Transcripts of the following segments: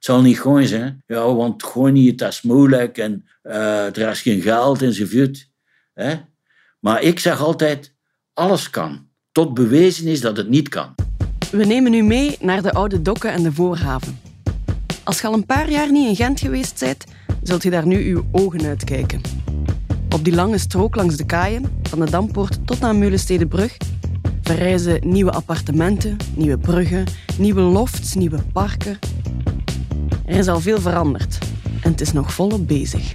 Het zal niet gewoon zijn. Ja, want gewoon niet, dat is moeilijk en uh, er is geen geld enzovoort. Hè? Maar ik zeg altijd, alles kan. Tot bewezen is dat het niet kan. We nemen u mee naar de oude dokken en de voorhaven. Als je al een paar jaar niet in Gent geweest bent, zult je daar nu uw ogen uitkijken. Op die lange strook langs de kaaien, van de Dampoort tot naar Meulenstedenbrug, verrijzen nieuwe appartementen, nieuwe bruggen, nieuwe lofts, nieuwe parken. Er is al veel veranderd en het is nog volop bezig.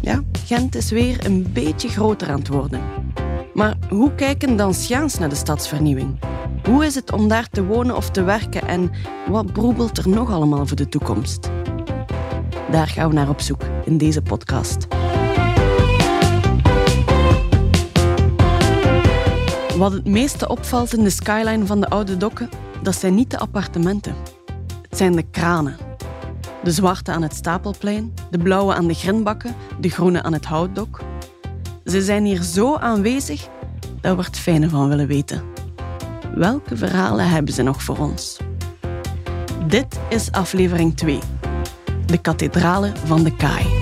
Ja, Gent is weer een beetje groter aan het worden. Maar hoe kijken Danciaans naar de stadsvernieuwing? Hoe is het om daar te wonen of te werken en wat broebelt er nog allemaal voor de toekomst? Daar gaan we naar op zoek in deze podcast. Wat het meeste opvalt in de skyline van de oude dokken, dat zijn niet de appartementen. Het zijn de kranen. De zwarte aan het stapelplein, de blauwe aan de grindbakken, de groene aan het houtdok. Ze zijn hier zo aanwezig dat we het fijne van willen weten. Welke verhalen hebben ze nog voor ons? Dit is aflevering 2. De kathedralen van de Kaai.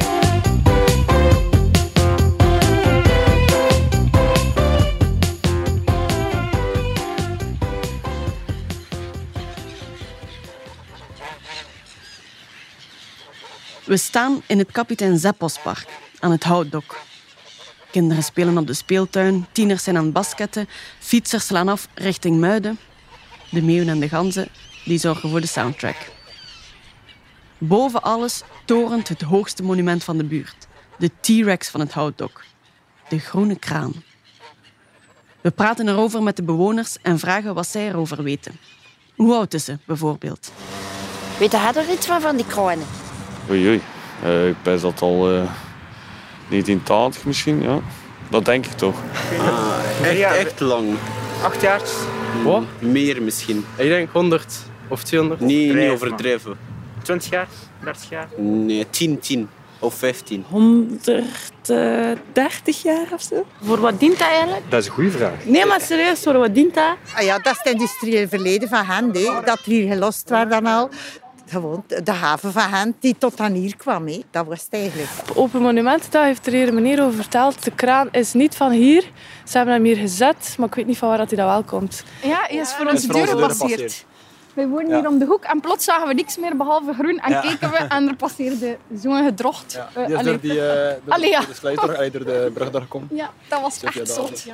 We staan in het kapitein Zeppelspark aan het Houtdok. Kinderen spelen op de speeltuin, tieners zijn aan het basketten, fietsers slaan af richting Muiden. De meeuwen en de ganzen die zorgen voor de soundtrack. Boven alles torent het hoogste monument van de buurt, de T-Rex van het Houtdok, de groene kraan. We praten erover met de bewoners en vragen wat zij erover weten. Hoe oud is ze, bijvoorbeeld? Weet je er iets van, van die kronen? Oei, oei. Uh, ik ben dat al uh, 1980 misschien, ja. Dat denk ik toch. Ah, echt, echt lang. Acht jaar? Wat? Meer misschien. Ik denk 100 of 200. Nee, niet overdreven. 20 jaar? 30 jaar? Nee, 10, 10 of 15. 130 jaar of zo. Voor wat dient dat eigenlijk? Dat is een goede vraag. Nee, maar serieus, voor wat dient dat? Ah ja, dat is het industriële verleden van hen. Dat er hier gelost werd dan al. Gewoon de haven van Gent die tot aan hier kwam. Hè. Dat was het eigenlijk. Op Open Monumentendag heeft er hier een meneer over verteld. De kraan is niet van hier. Ze hebben hem hier gezet, maar ik weet niet van waar dat hij dat wel komt. Ja, hij is voor onze deur gepasseerd. Wij wonen hier om de hoek en plots zagen we niks meer behalve groen. En Ja. keken we en er passeerde zo'n gedrocht. Ja, Eh, die is allee. door, die, eh, door, Allee, ja. door de sluiter, door de brug doorgekomen. Ja, dat was echt dat? zot.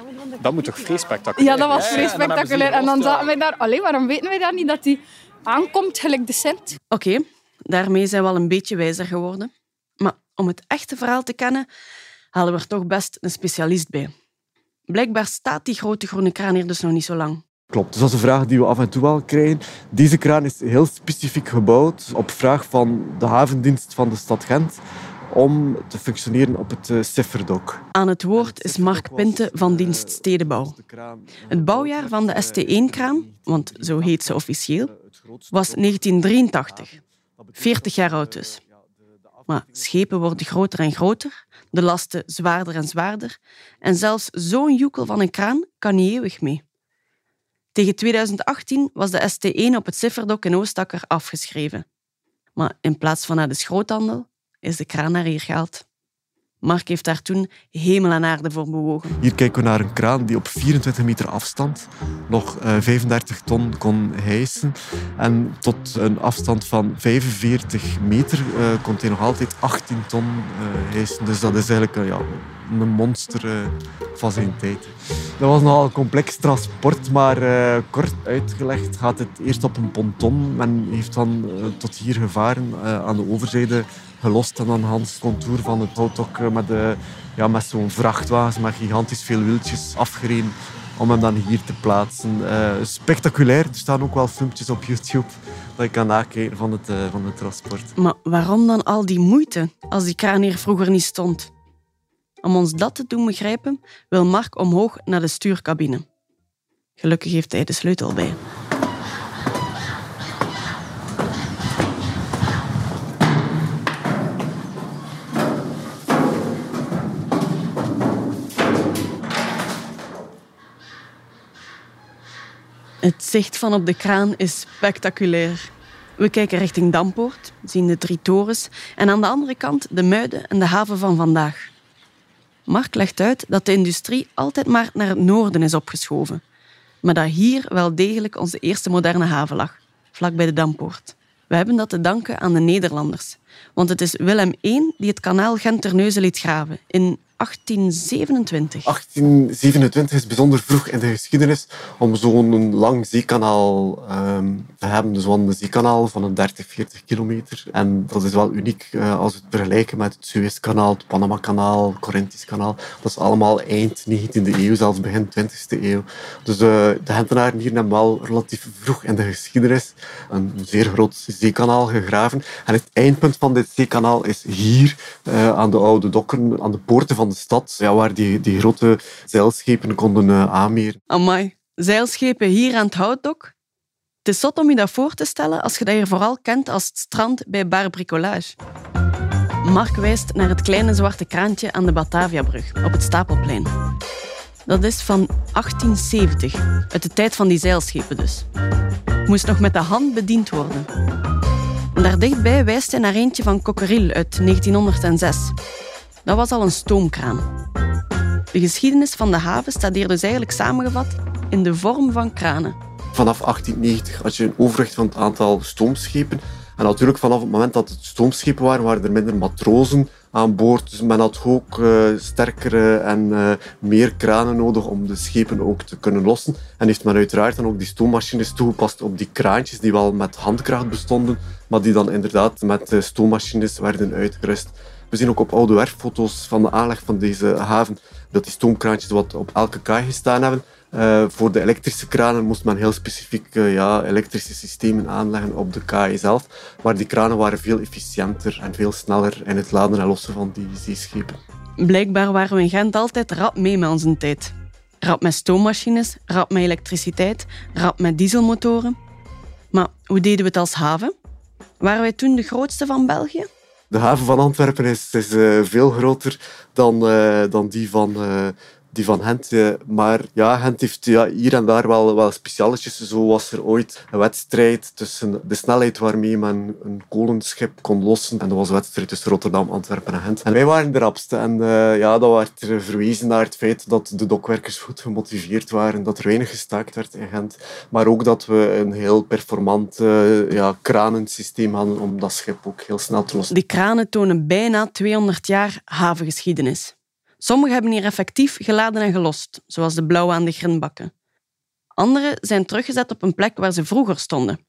Dat moet toch vrij spectaculair Ja, dat was vrij dan spectaculair. die En dan zaten wij daar... Allee, waarom weten wij dat niet? Dat hij aankomt gelijk de cent. Oké, daarmee zijn we al een beetje wijzer geworden. Maar om het echte verhaal te kennen, halen we er toch best een specialist bij. Blijkbaar staat die grote groene kraan hier dus nog niet zo lang. Klopt, dus dat is een vraag die we af en toe wel krijgen. Deze kraan is heel specifiek gebouwd op vraag van de havendienst van de stad Gent om te functioneren op het uh, Sifferdok. Aan het woord is Mark Pinte van dienst Stedenbouw. Het bouwjaar van de ST1-kraan, want zo heet ze officieel, was 1983. 40 jaar oud dus. Maar schepen worden groter en groter, de lasten zwaarder en zwaarder en zelfs zo'n joekel van een kraan kan niet eeuwig mee. Tegen 2018 was de ST1 op het Sifferdok in Oostakker afgeschreven. Maar in plaats van naar de schroothandel is de kraan naar hier gehaald. Mark heeft daar toen hemel en aarde voor bewogen. Hier kijken we naar een kraan die op 24 meter afstand nog uh, 35 ton kon hijsen. En tot een afstand van 45 meter uh, kon hij nog altijd 18 ton uh, hijsen. Dus dat is eigenlijk ja, een monster van zijn tijd. Dat was nogal complex transport, maar kort uitgelegd gaat het eerst op een ponton. Men heeft dan tot hier gevaren aan de overzijde gelost en dan Hans contour van het houtdok met, uh, ja, met zo'n vrachtwagen met gigantisch veel wieltjes afgereden om hem dan hier te plaatsen. Uh, spectaculair. Er staan ook wel filmpjes op YouTube dat je kan nakijken van het, van het transport. Maar waarom dan al die moeite als die kraan hier vroeger niet stond? Om ons dat te doen begrijpen, wil Mark omhoog naar de stuurcabine. Gelukkig heeft hij de sleutel bij. Het zicht van op de kraan is spectaculair. We kijken richting Dampoort, zien de drie torens en aan de andere kant de muiden en de haven van vandaag. Mark legt uit dat de industrie altijd maar naar het noorden is opgeschoven, maar dat hier wel degelijk onze eerste moderne haven lag, vlakbij de Dampoort. We hebben dat te danken aan de Nederlanders, want het is Willem I die het kanaal Gent-Terneuzen liet graven in 1827. 1827 is bijzonder vroeg in de geschiedenis om zo'n lang zeekanaal ehm, te hebben. Dus een zeekanaal van een 30, 40 kilometer. En dat is wel uniek uh, als we het vergelijken met het Suezkanaal, het Panama-kanaal, het Corinthisch-kanaal. Dat is allemaal eind 19e eeuw, zelfs begin 20e eeuw. Dus uh, de Gentenaren hier hebben wel relatief vroeg in de geschiedenis een zeer groot zeekanaal gegraven. En het eindpunt van dit zeekanaal is hier, uh, aan de oude dokken, aan de poorten van de stad, ja, waar die, die grote zeilschepen konden uh, aanmeren. Amai, zeilschepen hier aan het houtdok? Het is zot om je dat voor te stellen als je dat hier vooral kent als het strand bij Bar Bricolage. Mark wijst naar het kleine zwarte kraantje aan de Bataviabrug op het Stapelplein. Dat is van 1870, uit de tijd van die zeilschepen dus. Moest nog met de hand bediend worden. En daar dichtbij wijst hij naar eentje van Cockerill uit 1906. Dat was al een stoomkraan. De geschiedenis van de haven staat hier dus eigenlijk samengevat in de vorm van kranen. Vanaf 1890 had je een overwicht van het aantal stoomschepen. En natuurlijk vanaf het moment dat het stoomschepen waren, waren er minder matrozen aan boord. Dus men had ook uh, sterkere en uh, meer kranen nodig om de schepen ook te kunnen lossen. En heeft men uiteraard dan ook die stoommachines toegepast op die kraantjes die wel met handkracht bestonden, maar die dan inderdaad met stoommachines werden uitgerust. We zien ook op oude werffoto's van de aanleg van deze haven dat die stoomkraantjes wat op elke kaai gestaan hebben. Uh, voor de elektrische kranen moest men heel specifiek uh, ja, elektrische systemen aanleggen op de kaai zelf. Maar die kranen waren veel efficiënter en veel sneller in het laden en lossen van die zeeschepen. Blijkbaar waren we in Gent altijd rap mee met onze tijd. Rap met stoommachines, rap met elektriciteit, rap met dieselmotoren. Maar hoe deden we het als haven? Waren wij toen de grootste van België? De haven van Antwerpen is, is uh, veel groter dan, uh, dan die van, uh, die van Gent. maar ja, Gent heeft ja, hier en daar wel, wel specialetjes. Zo was er ooit een wedstrijd tussen de snelheid waarmee men een kolenschip kon lossen. En dat was een wedstrijd tussen Rotterdam, Antwerpen en Gent. En wij waren de rapste. En ja, dat werd er verwezen naar het feit dat de dokwerkers goed gemotiveerd waren, dat er weinig gestaakt werd in Gent. Maar ook dat we een heel performant ja, kranensysteem hadden om dat schip ook heel snel te lossen. Die kranen tonen bijna 200 jaar havengeschiedenis. Sommigen hebben hier effectief geladen en gelost, zoals de blauwe aan de grindbakken. Andere zijn teruggezet op een plek waar ze vroeger stonden.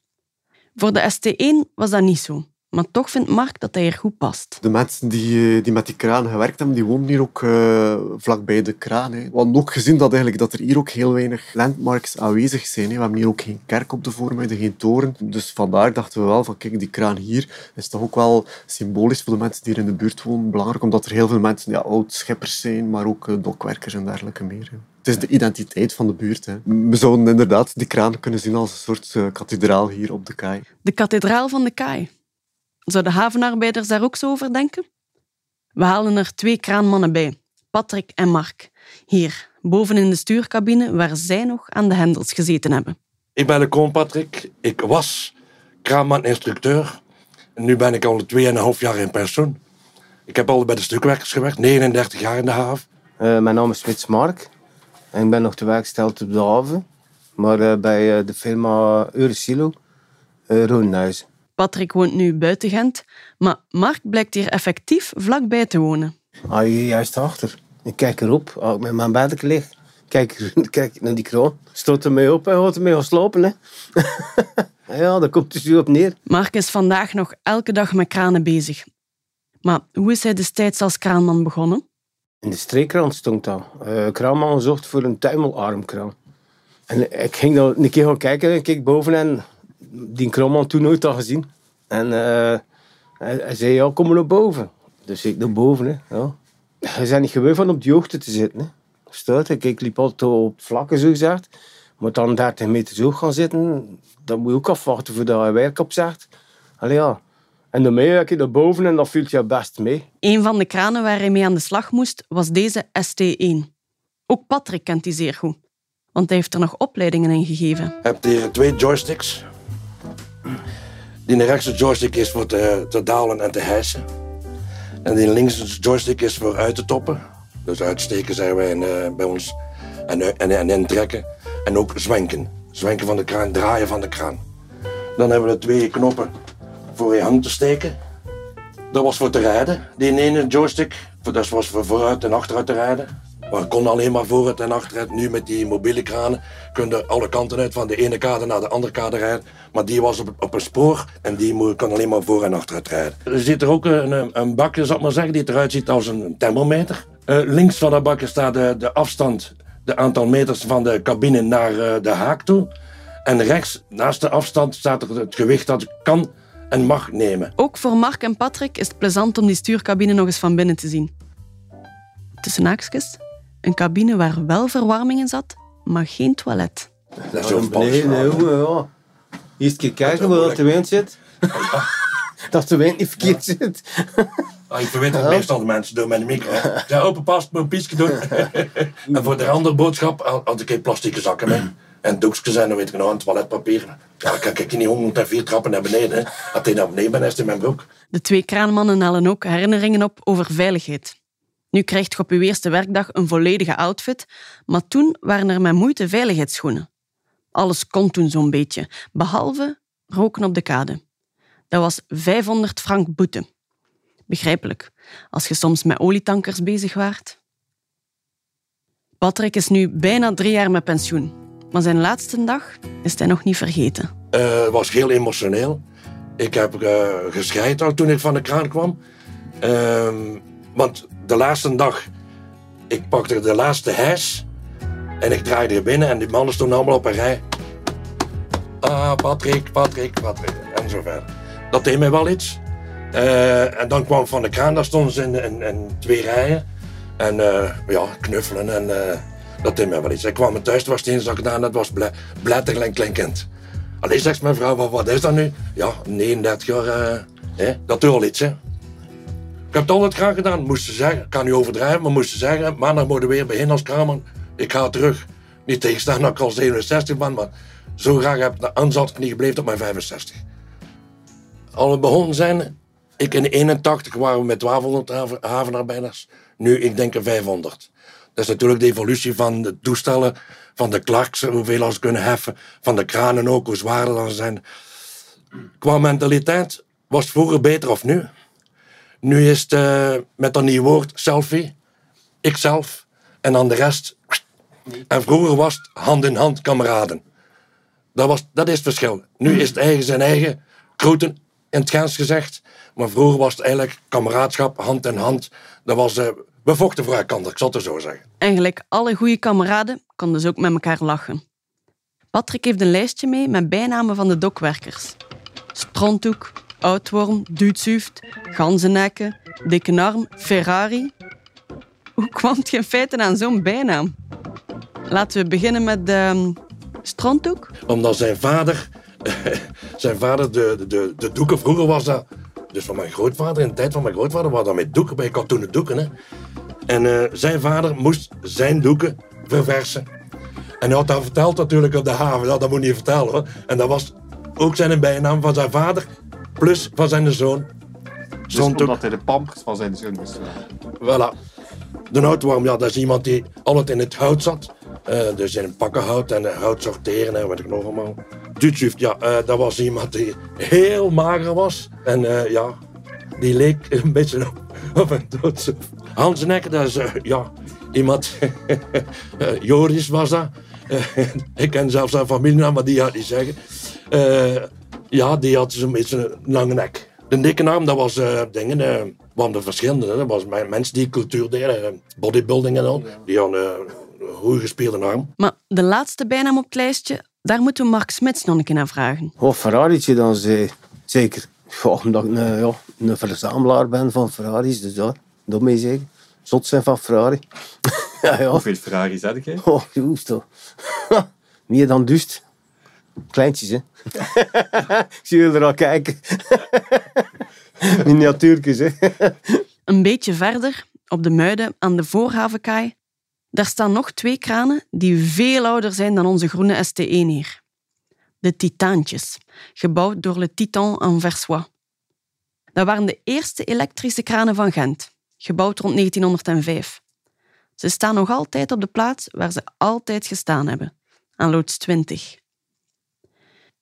Voor de ST1 was dat niet zo. Maar toch vindt Mark dat hij hier goed past. De mensen die, die met die kraan gewerkt hebben, die wonen hier ook uh, vlakbij de kraan. Hè. We ook gezien dat, eigenlijk, dat er hier ook heel weinig landmarks aanwezig zijn. Hè. We hebben hier ook geen kerk op de voormuide, geen toren. Dus vandaar dachten we wel van, kijk, die kraan hier is toch ook wel symbolisch voor de mensen die hier in de buurt wonen. Belangrijk, omdat er heel veel mensen ja, oud-scheppers zijn, maar ook uh, dokwerkers en dergelijke meer. Hè. Het is de identiteit van de buurt. Hè. We zouden inderdaad die kraan kunnen zien als een soort uh, kathedraal hier op de kaai. De kathedraal van de kaai. Zouden havenarbeiders daar ook zo over denken? We halen er twee kraanmannen bij, Patrick en Mark. Hier, boven in de stuurcabine, waar zij nog aan de hendels gezeten hebben. Ik ben de Koon Patrick. Ik was kraanman-instructeur. En nu ben ik al 2,5 jaar in pensioen. Ik heb al bij de stukwerkers gewerkt, 39 jaar in de haven. Uh, mijn naam is Frits Mark. En ik ben nog te werk gesteld op de haven. Maar uh, bij uh, de firma Eurosilo, uh, Roenhuizen. Patrick woont nu buiten Gent, maar Mark blijkt hier effectief vlakbij te wonen. Ah, juist achter. Ik kijk erop, als ik met mijn bed lig. Kijk, kijk naar die kroon. Stoot er mee op en gaat er mee slopen. Hè. ja, daar komt dus op neer. Mark is vandaag nog elke dag met kranen bezig. Maar hoe is hij destijds als kraanman begonnen? In de streekkrant stond dat. Uh, kraanman zocht voor een tuimelarmkraan. En ik ging daar een keer gaan kijken en keek boven en die kromman toen nooit al gezien. En uh, hij, hij, zei, ja, kom maar naar boven. Dus ik naar boven. Hè. Ja. We zijn niet gewoon van op die hoogte te zitten. Hè. Staat, ik liep altijd op vlakken, zo gezegd. Maar dan 30 meter zo gaan zitten, dan moet je ook afwachten voordat hij werk opzegt. Allee, ja. En dan mee ik naar boven en dat vult je best mee. Een van de kranen waar hij mee aan de slag moest, was deze ST1. Ook Patrick kent die zeer goed, want hij heeft er nog opleidingen in gegeven. Je hebt hier twee joysticks. Die rechtse joystick is voor te, dalen en te hijsen. En die linkse joystick is voor uit te toppen. Dus uitsteken zeggen wij in, eh, bij ons. En, eh, en, en intrekken. En ook zwenken. Zwenken van de kraan, draaien van de kraan. Dan hebben we twee knoppen voor je hand te steken. Dat was voor te rijden, die ene joystick. Dat was voor vooruit en achteruit te rijden. Maar kon alleen maar vooruit en achteruit. Nu met die mobiele kranen kun je alle kanten uit, van de ene kade naar de andere kade rijden. Maar die was op, op een spoor en die kan alleen maar voor en achteruit rijden. Er zit er ook een, een- een bakje, zal ik maar zeggen, die eruit ziet als een thermometer. Eh, links van dat bakje staat de, de afstand, de aantal meters van de cabine naar eh, de haak toe. En rechts, naast de afstand, staat er het gewicht dat ik kan en mag nemen. Ook voor Mark en Patrick is het plezant om die stuurcabine nog eens van binnen te zien. Tussen haakjes, een cabine waar wel verwarming in zat, maar geen toilet. Dat is zo'n nee, nee, ja. Eerst een keer kijken waar de wind zit. Dat de wind niet verkeerd zit. Ah, ik verwit het meestal de mensen door mijn micro. Ja, open past, een piesje doen. en voor de andere boodschap had- ik een plastieke zakken mee. En doekjes en dan weet ik nog een toiletpapier. Ja, ik kijk niet 104 trappen naar beneden. Als hij naar beneden bent, is het in mijn broek. De twee kraanmannen halen ook herinneringen op over veiligheid. Nu krijgt je op je eerste werkdag een volledige outfit, maar toen waren er met moeite veiligheidsschoenen. Alles kon toen zo'n beetje, behalve roken op de kade. Dat was 500 frank boete. Begrijpelijk, als je soms met olietankers bezig waart. Patrick is nu bijna drie jaar met pensioen, maar zijn laatste dag is hij nog niet vergeten. Eh, Het was heel emotioneel. Ik heb eh geschreid al toen ik van de kraan kwam. Ehm, want de laatste dag, ik pakte de laatste hijs en ik draaide er binnen en die mannen stonden allemaal op een rij. Ah, Patrick, Patrick, Patrick. En zo verder. Dat deed mij wel iets. Eh, en dan kwam van de kraan, daar stonden ze in, twee rijen. En eh, ja, knuffelen en eh, dat deed mij wel iets. Ik kwam thuis, het was dat ik gedaan had, was ble- klein kind. Alleen zegt mijn vrouw, wat, wat is dat nu? Ja, 39 jaar, hè? dat doet al iets. Ik heb het altijd graag gedaan, moest ze zeggen. Ik kan nu overdrijven, maar moest ze zeggen, maandag moet je weer beginnen als kramer. Ik ga terug. Niet tegenstaan dat ik al 67 ben, maar zo graag heb ik aanzat niet gebleven tot mijn 65. Al we begonnen zijn, ik in 81 waren we met 1200 haven- havenarbeiders. Nu, ik denk er 500. Dat is natuurlijk de evolutie van de toestellen, van de klaks, hoeveel ze kunnen heffen, van de kranen ook, hoe zwaarder dan ze zijn. Qua mentaliteit was het vroeger beter of nu. Nu is het eh, met dat nieuwe woord selfie, ikzelf en dan de rest. En vroeger was het hand in hand kameraden. Dat, was, dat is het verschil. Nu is het eigen zijn eigen, kroeten in het Gens gezegd. Maar vroeger was het eigenlijk kameraadschap, hand in hand. Dat was, eh, we vochten voor elkaar, ik zal het zo zeggen. Eigenlijk alle goede kameraden konden dus ook met elkaar lachen. Patrick heeft een lijstje mee met bijnamen van de dokwerkers. Stronthoek, Oudworm, Duutsuft, Ganzenekken, Dikke Arm, Ferrari. Hoe kwam je in feite aan zo'n bijnaam? Laten we beginnen met de Stronthoek. Omdat zijn vader, zijn vader de, de, de, doeken, vroeger was dat, dus van mijn grootvader, in de tijd van mijn grootvader, was dat met doeken, bij katoenen doeken. Hè. En eh, zijn vader moest zijn doeken verversen. En hij had dat verteld natuurlijk op de haven, ja, dat moet niet vertellen hoor. En dat was ook zijn bijnaam van zijn vader, plus van zijn zoon. Dus ook- omdat hij de pampers van zijn zoon dragen. Voilà. De houtworm, ja, dat is iemand die altijd in het hout zat. Eh, dus in pakken hout en eh, hout sorteren en wat ik nog allemaal. Duitshoeft, ja, eh, dat was iemand die heel mager was. En ja, die leek een beetje op, op een doodshoef. Hans Nekker, dat is ja, iemand... Joris was dat. Ik ken zelfs zijn familienaam, maar die had niet zeggen. Ja, die had zo'n beetje een lange nek. De dikke naam, dat was eh, dingen... eh we hadden verschillende. hè. Dat was men- mensen die cultuur deden, eh, bodybuilding en al. Die hadden eh, een goede gespierde arm. Maar de laatste bijnaam op het lijstje, daar moeten we Mark Smits nog een keer naar vragen. Oh, Ferrari'tje dan ze- zeker. Ja, omdat ik een, ja, een verzamelaar ben van Ferraris, dus ja, dat mee zeggen. Zot zijn van Ferrari. ja, ja. Hoeveel Ferraris had jij? Oh, joes toch. Meer dan dust. Kleintjes, hè. zie je er al kijken. Miniatuurtjes, hè. Een beetje verder, op de Muiden aan de Voorhavenkaai, daar staan nog twee kranen die veel ouder zijn dan onze groene ST1 hier. de Titaantjes, gebouwd door Le Titan en Versoix. Dat waren de eerste elektrische kranen van Gent, gebouwd rond 1905. Ze staan nog altijd op de plaats waar ze altijd gestaan hebben, aan loods 20.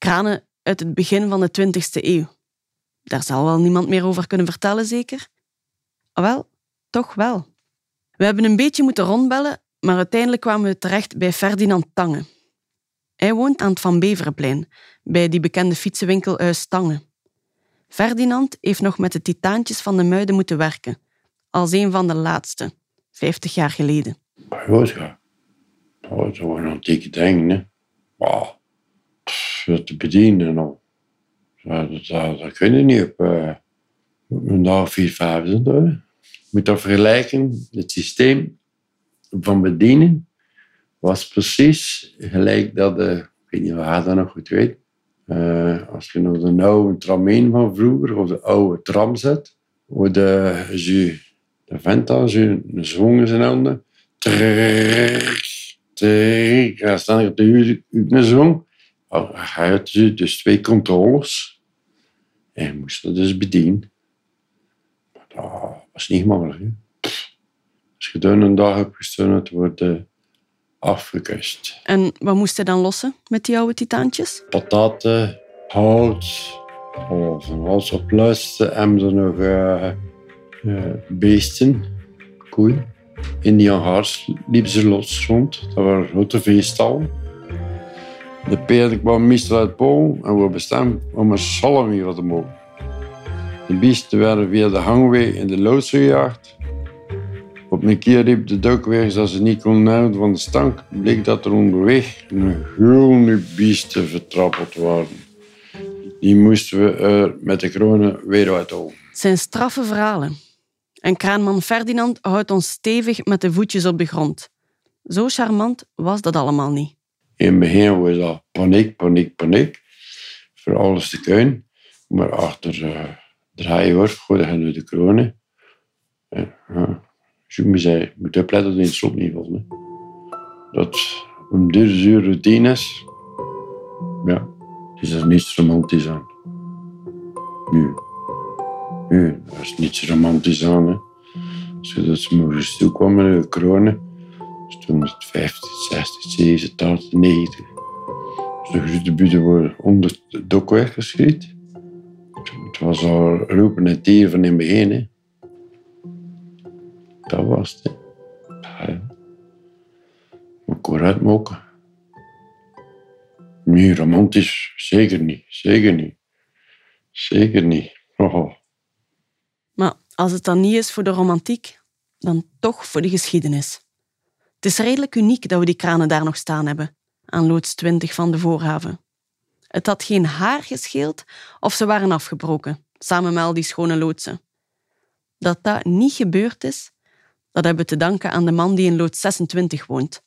Kranen uit het begin van de 20e eeuw. Daar zal wel niemand meer over kunnen vertellen, zeker? Wel, toch wel. We hebben een beetje moeten rondbellen, maar uiteindelijk kwamen we terecht bij Ferdinand Tange. Hij woont aan het Van Beverenplein, bij die bekende fietsenwinkel Huis Tange. Ferdinand heeft nog met de titaantjes van de Muiden moeten werken, als een van de laatste, 50 jaar geleden. Ja. Dat waren antieke dingen, hè. Wow. Te bedienen en dat, dat, dat kun je niet op uh, een dag, vier, vijf. Je moet dat vergelijken. Het systeem van bedienen was precies gelijk dat de, ik weet niet of je dat nog goed weet, uh, als je nog de oude trameen van vroeger, of de oude tram zet, hoe de, je, de vent als je een zwong in zijn handen, trrrr, trrrr, dan staan er de een zwong, hij had dus twee controles en je moest dat dus bedienen. Maar dat was niet makkelijk. Hè? Als je dan een dag hebt gestaan, het wordt uh, afgekust. En wat moest hij dan lossen met die oude titaantjes? Pataten, hout, of van alles op luisteren. En er nog uh, uh, beesten, koeien. In die hangars liepen ze los rond. Dat waren grote veestallen. De paarden kwamen meestal uit Polen en we bestemd om een salm hier te mogen. De beesten werden via de hangweg in de loods gejaagd. Op een keer riep de duikweer dat ze niet konden houden van de stank. Bleek dat er onderweg een groene beesten vertrappeld waren. Die moesten we er met de kronen weer uithalen. Het zijn straffe verhalen. En kraanman Ferdinand houdt ons stevig met de voetjes op de grond. Zo charmant was dat allemaal niet. In het begin was dat paniek, paniek, paniek. Voor alles te kunnen. Maar achter eh, uh, draai hoor, goed, gaan we de kroon. Zo ja. Ik moet opletten dat je het slot niet valt. Dat een duur routine is. Ja, dus is er is niets romantisch aan. Nu. Nu, er is niets romantisch aan. Hè. Als je dat morgens toe kwam met de. 250, 60, 70, 80, 90. Dus de grote worden onder de dok weggeschreven. Het was al roepen en tieren van in het begin. Hè. Dat was het. Moet Ja, ja. Vooruit romantisch. Zeker niet. Zeker niet. Zeker niet. Oh. Maar als het dan niet is voor de romantiek, dan toch voor de geschiedenis. Het is redelijk uniek dat we die kranen daar nog staan hebben, aan loods 20 van de voorhaven. Het had geen haar gescheeld of ze waren afgebroken, samen met al die schone loodsen. Dat dat niet gebeurd is, dat hebben we te danken aan de man die in lood 26 woont,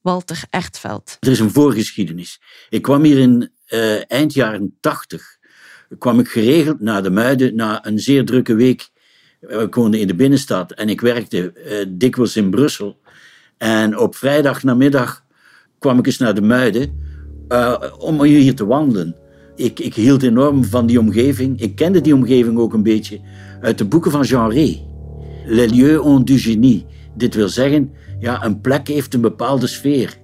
Walter Ertveld. Er is een voorgeschiedenis. Ik kwam hier in uh, eind jaren 80, kwam ik geregeld naar de Muiden na een zeer drukke week. Ik woonde in de binnenstad en ik werkte uh, dikwijls in Brussel. En op vrijdag namiddag kwam ik eens naar de Muiden uh, om hier te wandelen. Ik, ik, hield enorm van die omgeving. Ik kende die omgeving ook een beetje uit de boeken van Jean Rey. Les lieux ont du génie. Dit wil zeggen, ja, een plek heeft een bepaalde sfeer.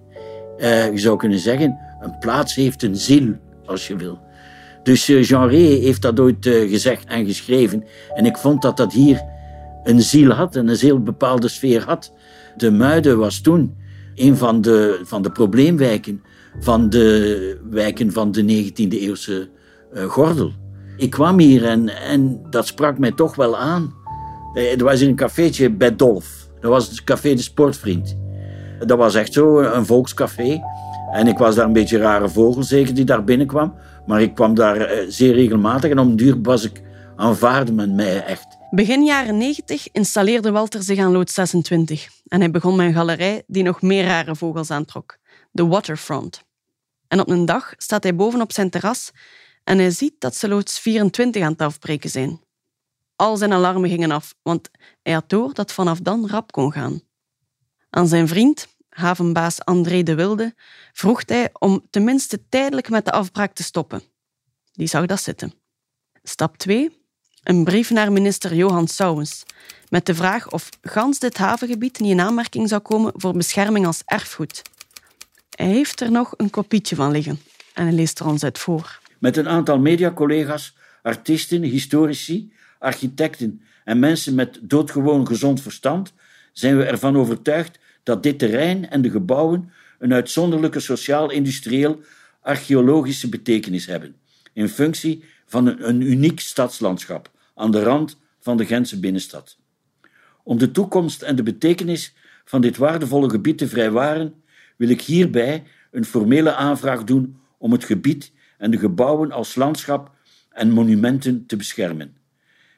Uh, je zou kunnen zeggen, een plaats heeft een ziel, als je wil. Dus uh, Jean Rey heeft dat ooit gezegd en geschreven. En ik vond dat dat hier een ziel had en een heel bepaalde sfeer had. De Muiden was toen een van de, van de probleemwijken van de wijken van de 19e-eeuwse uh, gordel. Ik kwam hier en, en dat sprak mij toch wel aan. Er was hier een cafeetje bij Dolf. Dat was het café De Sportvriend. Dat was echt zo, een volkscafé. En ik was daar een beetje rare vogel, zeker, die daar binnenkwam. Maar ik kwam daar zeer regelmatig en om duur was ik aanvaarde men mij echt. Begin jaren 90 installeerde Walter zich aan lood 26 en hij begon met een galerij die nog meer rare vogels aantrok, de Waterfront. En op een dag staat hij boven op zijn terras en hij ziet dat ze loods 24 aan het afbreken zijn. Al zijn alarmen gingen af, want hij had door dat vanaf dan rap kon gaan. Aan zijn vriend, havenbaas André de Wilde, vroeg hij om tenminste tijdelijk met de afbraak te stoppen. Die zag dat zitten. Stap 2. Een brief naar minister Johan Souwens met de vraag of gans dit havengebied niet in aanmerking zou komen voor bescherming als erfgoed. Hij heeft er nog een kopietje van liggen en hij leest er ons uit voor. Met een aantal mediacollega's, artiesten, historici, architecten en mensen met doodgewoon gezond verstand zijn we ervan overtuigd dat dit terrein en de gebouwen een uitzonderlijke sociaal-industrieel archeologische betekenis hebben, in functie van een, een uniek stadslandschap aan de rand van de Gentse binnenstad. Om de toekomst en de betekenis van dit waardevolle gebied te vrijwaren, wil ik hierbij een formele aanvraag doen om het gebied en de gebouwen als landschap en monumenten te beschermen.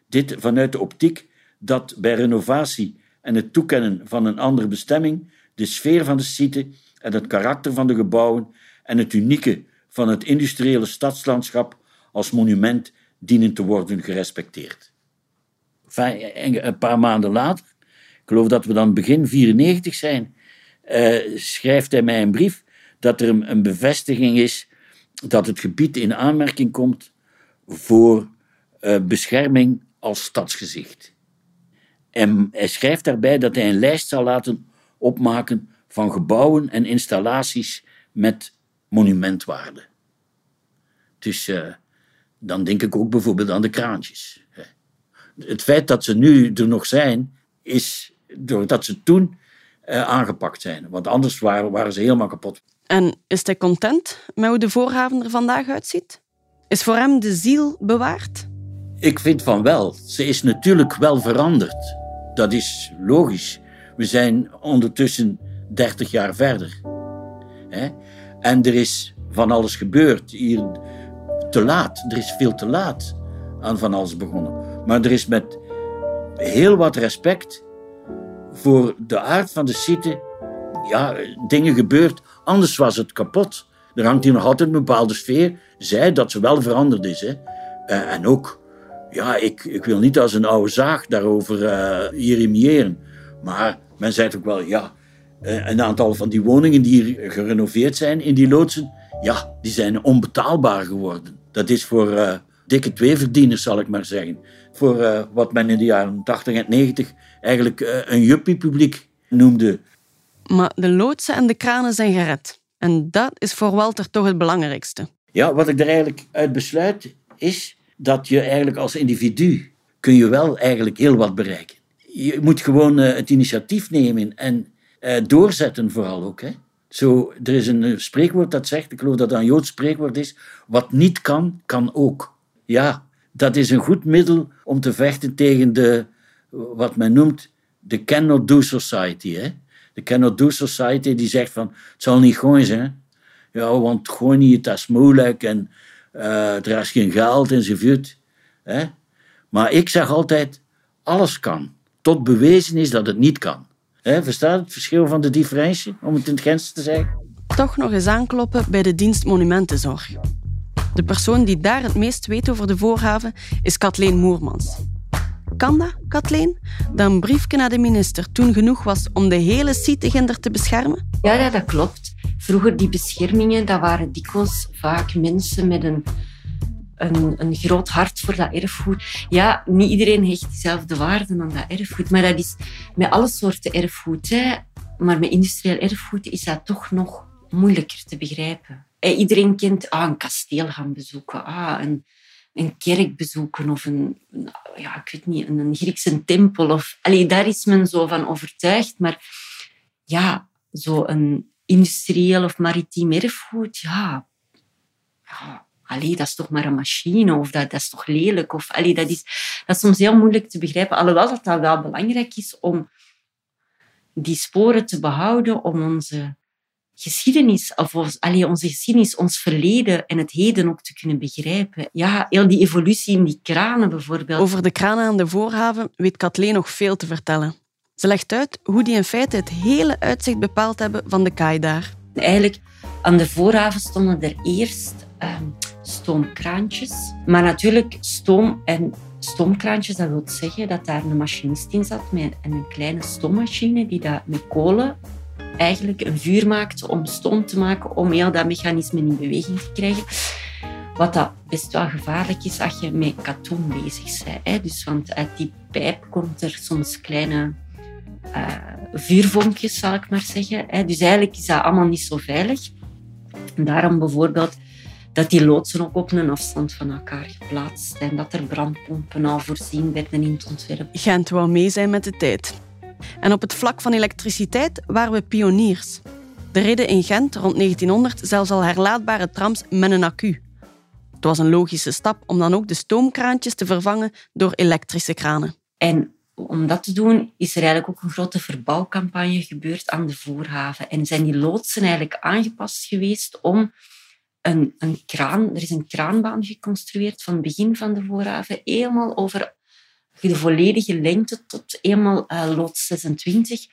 Dit vanuit de optiek dat bij renovatie en het toekennen van een andere bestemming de sfeer van de site en het karakter van de gebouwen en het unieke van het industriële stadslandschap als monument dienen te worden gerespecteerd. Een paar maanden later, ik geloof dat we dan begin 94 zijn, uh, schrijft hij mij een brief dat er een, bevestiging is dat het gebied in aanmerking komt voor uh, bescherming als stadsgezicht. En hij schrijft daarbij dat hij een lijst zal laten opmaken van gebouwen en installaties met monumentwaarde. Dus uh, dan denk ik ook bijvoorbeeld aan de kraantjes. Het feit dat ze nu er nog zijn, is doordat ze toen uh, aangepakt zijn. Want anders waren, waren ze helemaal kapot. En is hij content met hoe de voorhaven er vandaag uitziet? Is voor hem de ziel bewaard? Ik vind van wel. Ze is natuurlijk wel veranderd. Dat is logisch. We zijn ondertussen 30 jaar verder. En er is van alles gebeurd. Hier te laat. Er is veel te laat aan van alles begonnen. Maar er is met heel wat respect voor de aard van de site ja, dingen gebeurd. Anders was het kapot. Er hangt hier nog altijd een bepaalde sfeer. Zij dat ze wel veranderd is. Hè. Uh, en ook, ja, ik, ik wil niet als een oude zaag daarover uh, jeremiëren. Maar men zegt ook wel, ja, uh, een aantal van die woningen die hier gerenoveerd zijn in die loodsen, ja, die zijn onbetaalbaar geworden. Dat is voor dikke tweeverdieners, zal ik maar zeggen. Voor wat men in de jaren 80 en 90 eigenlijk een juppie-publiek noemde. Maar de loodsen en de kranen zijn gered. En dat is voor Walter toch het belangrijkste. Ja, wat ik er eigenlijk uit besluit is dat je eigenlijk als individu kun je wel eigenlijk heel wat bereiken. Je moet gewoon uh, het initiatief nemen en uh, doorzetten vooral ook. Hè. Zo, er is een spreekwoord dat zegt, ik geloof dat dat een Joods spreekwoord is, wat niet kan, kan ook. Ja, dat is een goed middel om te vechten tegen de, wat men noemt, de cannot do society. Hè. De cannot do society die zegt van, het zal niet gewoon zijn. Ja, want gewoon niet, dat is moeilijk en uh, er is geen geld enzovoort. Hè? Maar ik zeg altijd, alles kan, tot bewezen is dat het niet kan. Verstaat het verschil van de differentie, om het in het Gens te zeggen? Toch nog eens aankloppen bij de dienst Monumentenzorg. De persoon die daar het meest weet over de voorhaven is Kathleen Moermans. Kan dat, Kathleen? Dat een briefje naar de minister toen genoeg was om de hele Sieteginder te beschermen? Ja, ja, dat klopt. Vroeger die beschermingen, dat waren dikwijls vaak mensen met een, een, een groot hart voor dat erfgoed. Ja, niet iedereen hecht dezelfde waarde aan dat erfgoed. Maar dat is met alle soorten erfgoed. Hè. Maar met industrieel erfgoed is dat toch nog moeilijker te begrijpen. Iedereen kent ah, een kasteel gaan bezoeken, ah, een, een kerk bezoeken of een, ja, ik weet niet, een Griekse tempel. Of, allee, daar is men zo van overtuigd. Maar ja, zo een industrieel of maritiem erfgoed, ja allee, dat is toch maar een machine of dat, dat is toch lelijk. Of, allee, dat, is, dat is soms heel moeilijk te begrijpen. Alhoewel dat, dat wel belangrijk is om die sporen te behouden, om onze geschiedenis, of ons, allee, onze geschiedenis, ons verleden en het heden ook te kunnen begrijpen. Ja, heel die evolutie in die kranen bijvoorbeeld. Over de kranen aan de voorhaven weet Kathleen nog veel te vertellen. Ze legt uit hoe die in feite het hele uitzicht bepaald hebben van de kaai daar. Eigenlijk, aan de voorhaven stonden er eerst uh, stoomkraantjes. Maar natuurlijk, stoom en stoomkraantjes, dat wil zeggen dat daar een machinist in zat met een kleine stoommachine die dat met kolen eigenlijk een vuur maakt om stoom te maken, om heel dat mechanisme in beweging te krijgen. Wat dat best wel gevaarlijk is als je met katoen bezig bent. Dus, want uit die pijp komt er soms kleine uh, vuurvonkjes, zal ik maar zeggen. Dus eigenlijk is dat allemaal niet zo veilig. Daarom bijvoorbeeld dat die loodsen ook op een afstand van elkaar geplaatst zijn. Dat er brandpompen al voorzien werden in het ontwerp. Gent wou mee zijn met de tijd. En op het vlak van elektriciteit waren we pioniers. Er reden in Gent rond 1900 zelfs al herlaadbare trams met een accu. Het was een logische stap om dan ook de stoomkraantjes te vervangen door elektrische kranen. En om dat te doen is er eigenlijk ook een grote verbouwcampagne gebeurd aan de voorhaven. En zijn die loodsen eigenlijk aangepast geweest om een, een kraan... Er is een kraanbaan geconstrueerd van het begin van de voorhaven, helemaal over de volledige lengte tot eenmaal uh, lood 26,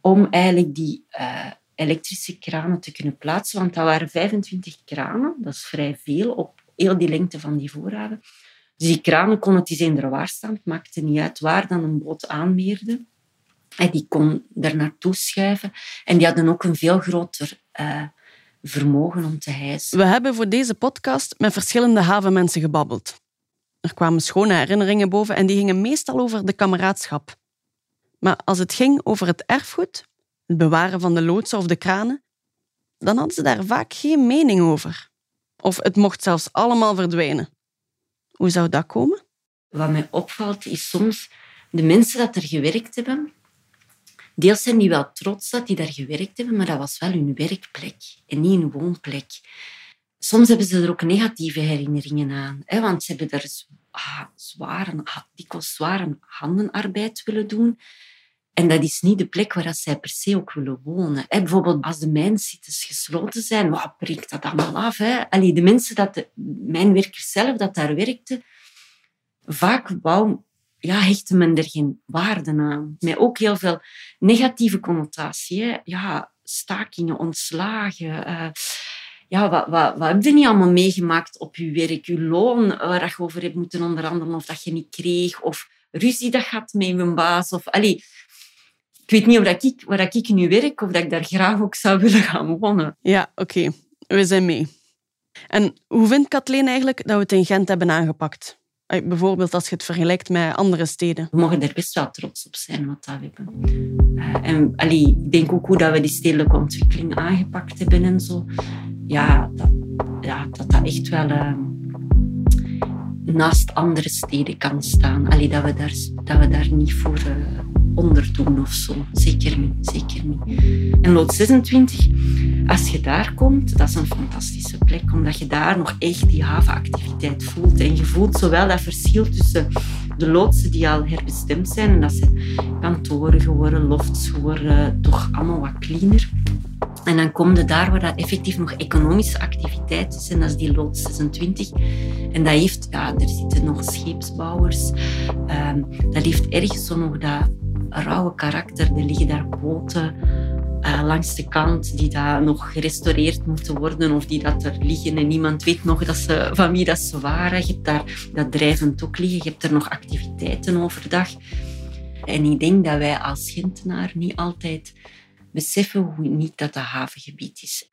om eigenlijk die uh, elektrische kranen te kunnen plaatsen. Want dat waren 25 kranen, dat is vrij veel op heel die lengte van die voorraden. Dus die kranen konden het eens eender staan. Het maakte niet uit waar dan een boot aanmeerde. En die kon er naartoe schuiven. En die hadden ook een veel groter uh, vermogen om te hijsen. We hebben voor deze podcast met verschillende havenmensen gebabbeld. Er kwamen schone herinneringen boven en die gingen meestal over de kameraadschap. Maar als het ging over het erfgoed, het bewaren van de loodsen of de kranen, dan hadden ze daar vaak geen mening over. Of het mocht zelfs allemaal verdwijnen. Hoe zou dat komen? Wat mij opvalt is soms de mensen dat er gewerkt hebben. Deels zijn die wel trots dat die daar gewerkt hebben, maar dat was wel hun werkplek en niet hun woonplek. Soms hebben ze er ook negatieve herinneringen aan, hè, want ze hebben daar ah, zware, ah, dikwijls zware handenarbeid willen doen. En dat is niet de plek waar zij per se ook willen wonen. bijvoorbeeld als de mijnsites gesloten zijn, wat breekt dat allemaal af? Hè? Allee, de mensen, dat de mijnwerkers zelf dat daar werkten, vaak wou, ja, hechten men er geen waarde aan. Met ook heel veel negatieve connotatie. Ja, stakingen, ontslagen. Uh, ja, wat, wat, heb je niet allemaal meegemaakt op je werk? Je loon waar je over hebt moeten onderhandelen of dat je niet kreeg. Of ruzie dat gaat met je baas. Of, allee, ik weet niet of dat ik, waar ik nu werk of dat ik daar graag ook zou willen gaan wonen. Ja, oké. We zijn mee. En hoe vindt Kathleen eigenlijk dat we het in Gent hebben aangepakt? Bijvoorbeeld als je het vergelijkt met andere steden. We mogen er best wel trots op zijn wat we hebben. Uh, en allee, ik denk ook hoe dat we die stedelijke ontwikkeling aangepakt hebben en zo. Ja, dat ja, dat, dat echt wel uh, naast andere steden kan staan. Allee, dat, we daar, dat we daar niet voor... Uh, onderdoen of zo. Zeker niet, zeker niet. En lood 26, als je daar komt, dat is een fantastische plek, omdat je daar nog echt die havenactiviteit voelt. En je voelt zowel dat verschil tussen de loodsen die al herbestemd zijn, en dat zijn kantoren geworden, lofts geworden, toch allemaal wat cleaner. En dan kom je daar waar dat effectief nog economische activiteit is, en dat is die lood 26. En dat heeft, ja, er zitten nog scheepsbouwers, um, dat heeft ergens zo nog dat rauwe karakter. Er liggen daar boten uh, langs de kant die daar nog gerestaureerd moeten worden of die dat er liggen en niemand weet nog dat ze, van wie dat ze waren. Je hebt daar dat drijvend ook liggen. Je hebt er nog activiteiten overdag. En ik denk dat wij als Gentenaar niet altijd beseffen hoe niet dat een havengebied is.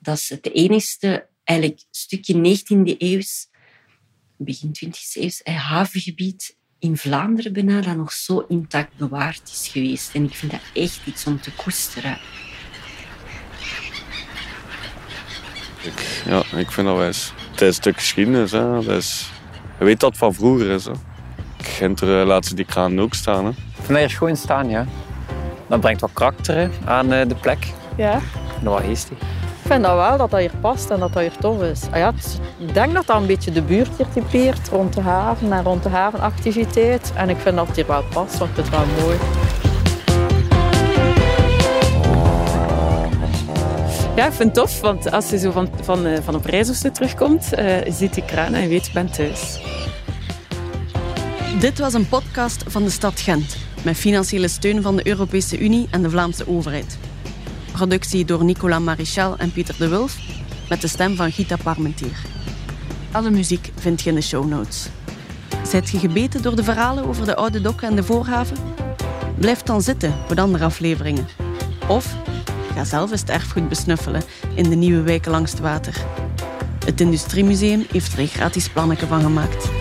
Dat is het enigste eigenlijk stukje 19e eeuw, begin 20e eeuw, havengebied in Vlaanderen bijna dat nog zo intact bewaard is geweest. En ik vind dat echt iets om te koesteren. Ik, ja, ik vind dat wijs. Het is een stuk geschiedenis. Hè. Dat is, je weet dat van vroeger is. Hè. Genter laat ze die kraan ook staan. Hè. Dat hier gewoon staan, ja. Dat brengt wat karakter aan eh, de plek. Ja. En dat wat geestig. Ik vind dat wel, dat dat hier past en dat dat hier tof is. Ah ja, ik denk dat dat een beetje de buurt hier typeert, rond de haven en rond de havenactiviteit. En ik vind dat het hier wel past, want ik vind het wel mooi. Ja, ik vind het tof, want als je zo van, van, eh, van op reis of zo terugkomt, uh, ziet die kraan en je weet, je bent thuis. Dit was een podcast van de stad Gent, met financiële steun van de Europese Unie en de Vlaamse overheid. Productie door Nicolas Marichal en Pieter de Wulf, met de stem van Gita Parmentier. Alle muziek vind je in de show notes. Zijt je gebeten door de verhalen over de oude dokken en de voorhaven? Blijf dan zitten voor de andere afleveringen. Of ga zelf eens het erfgoed besnuffelen in de nieuwe wijken langs het water. Het Industriemuseum heeft er een gratis plannetje van gemaakt.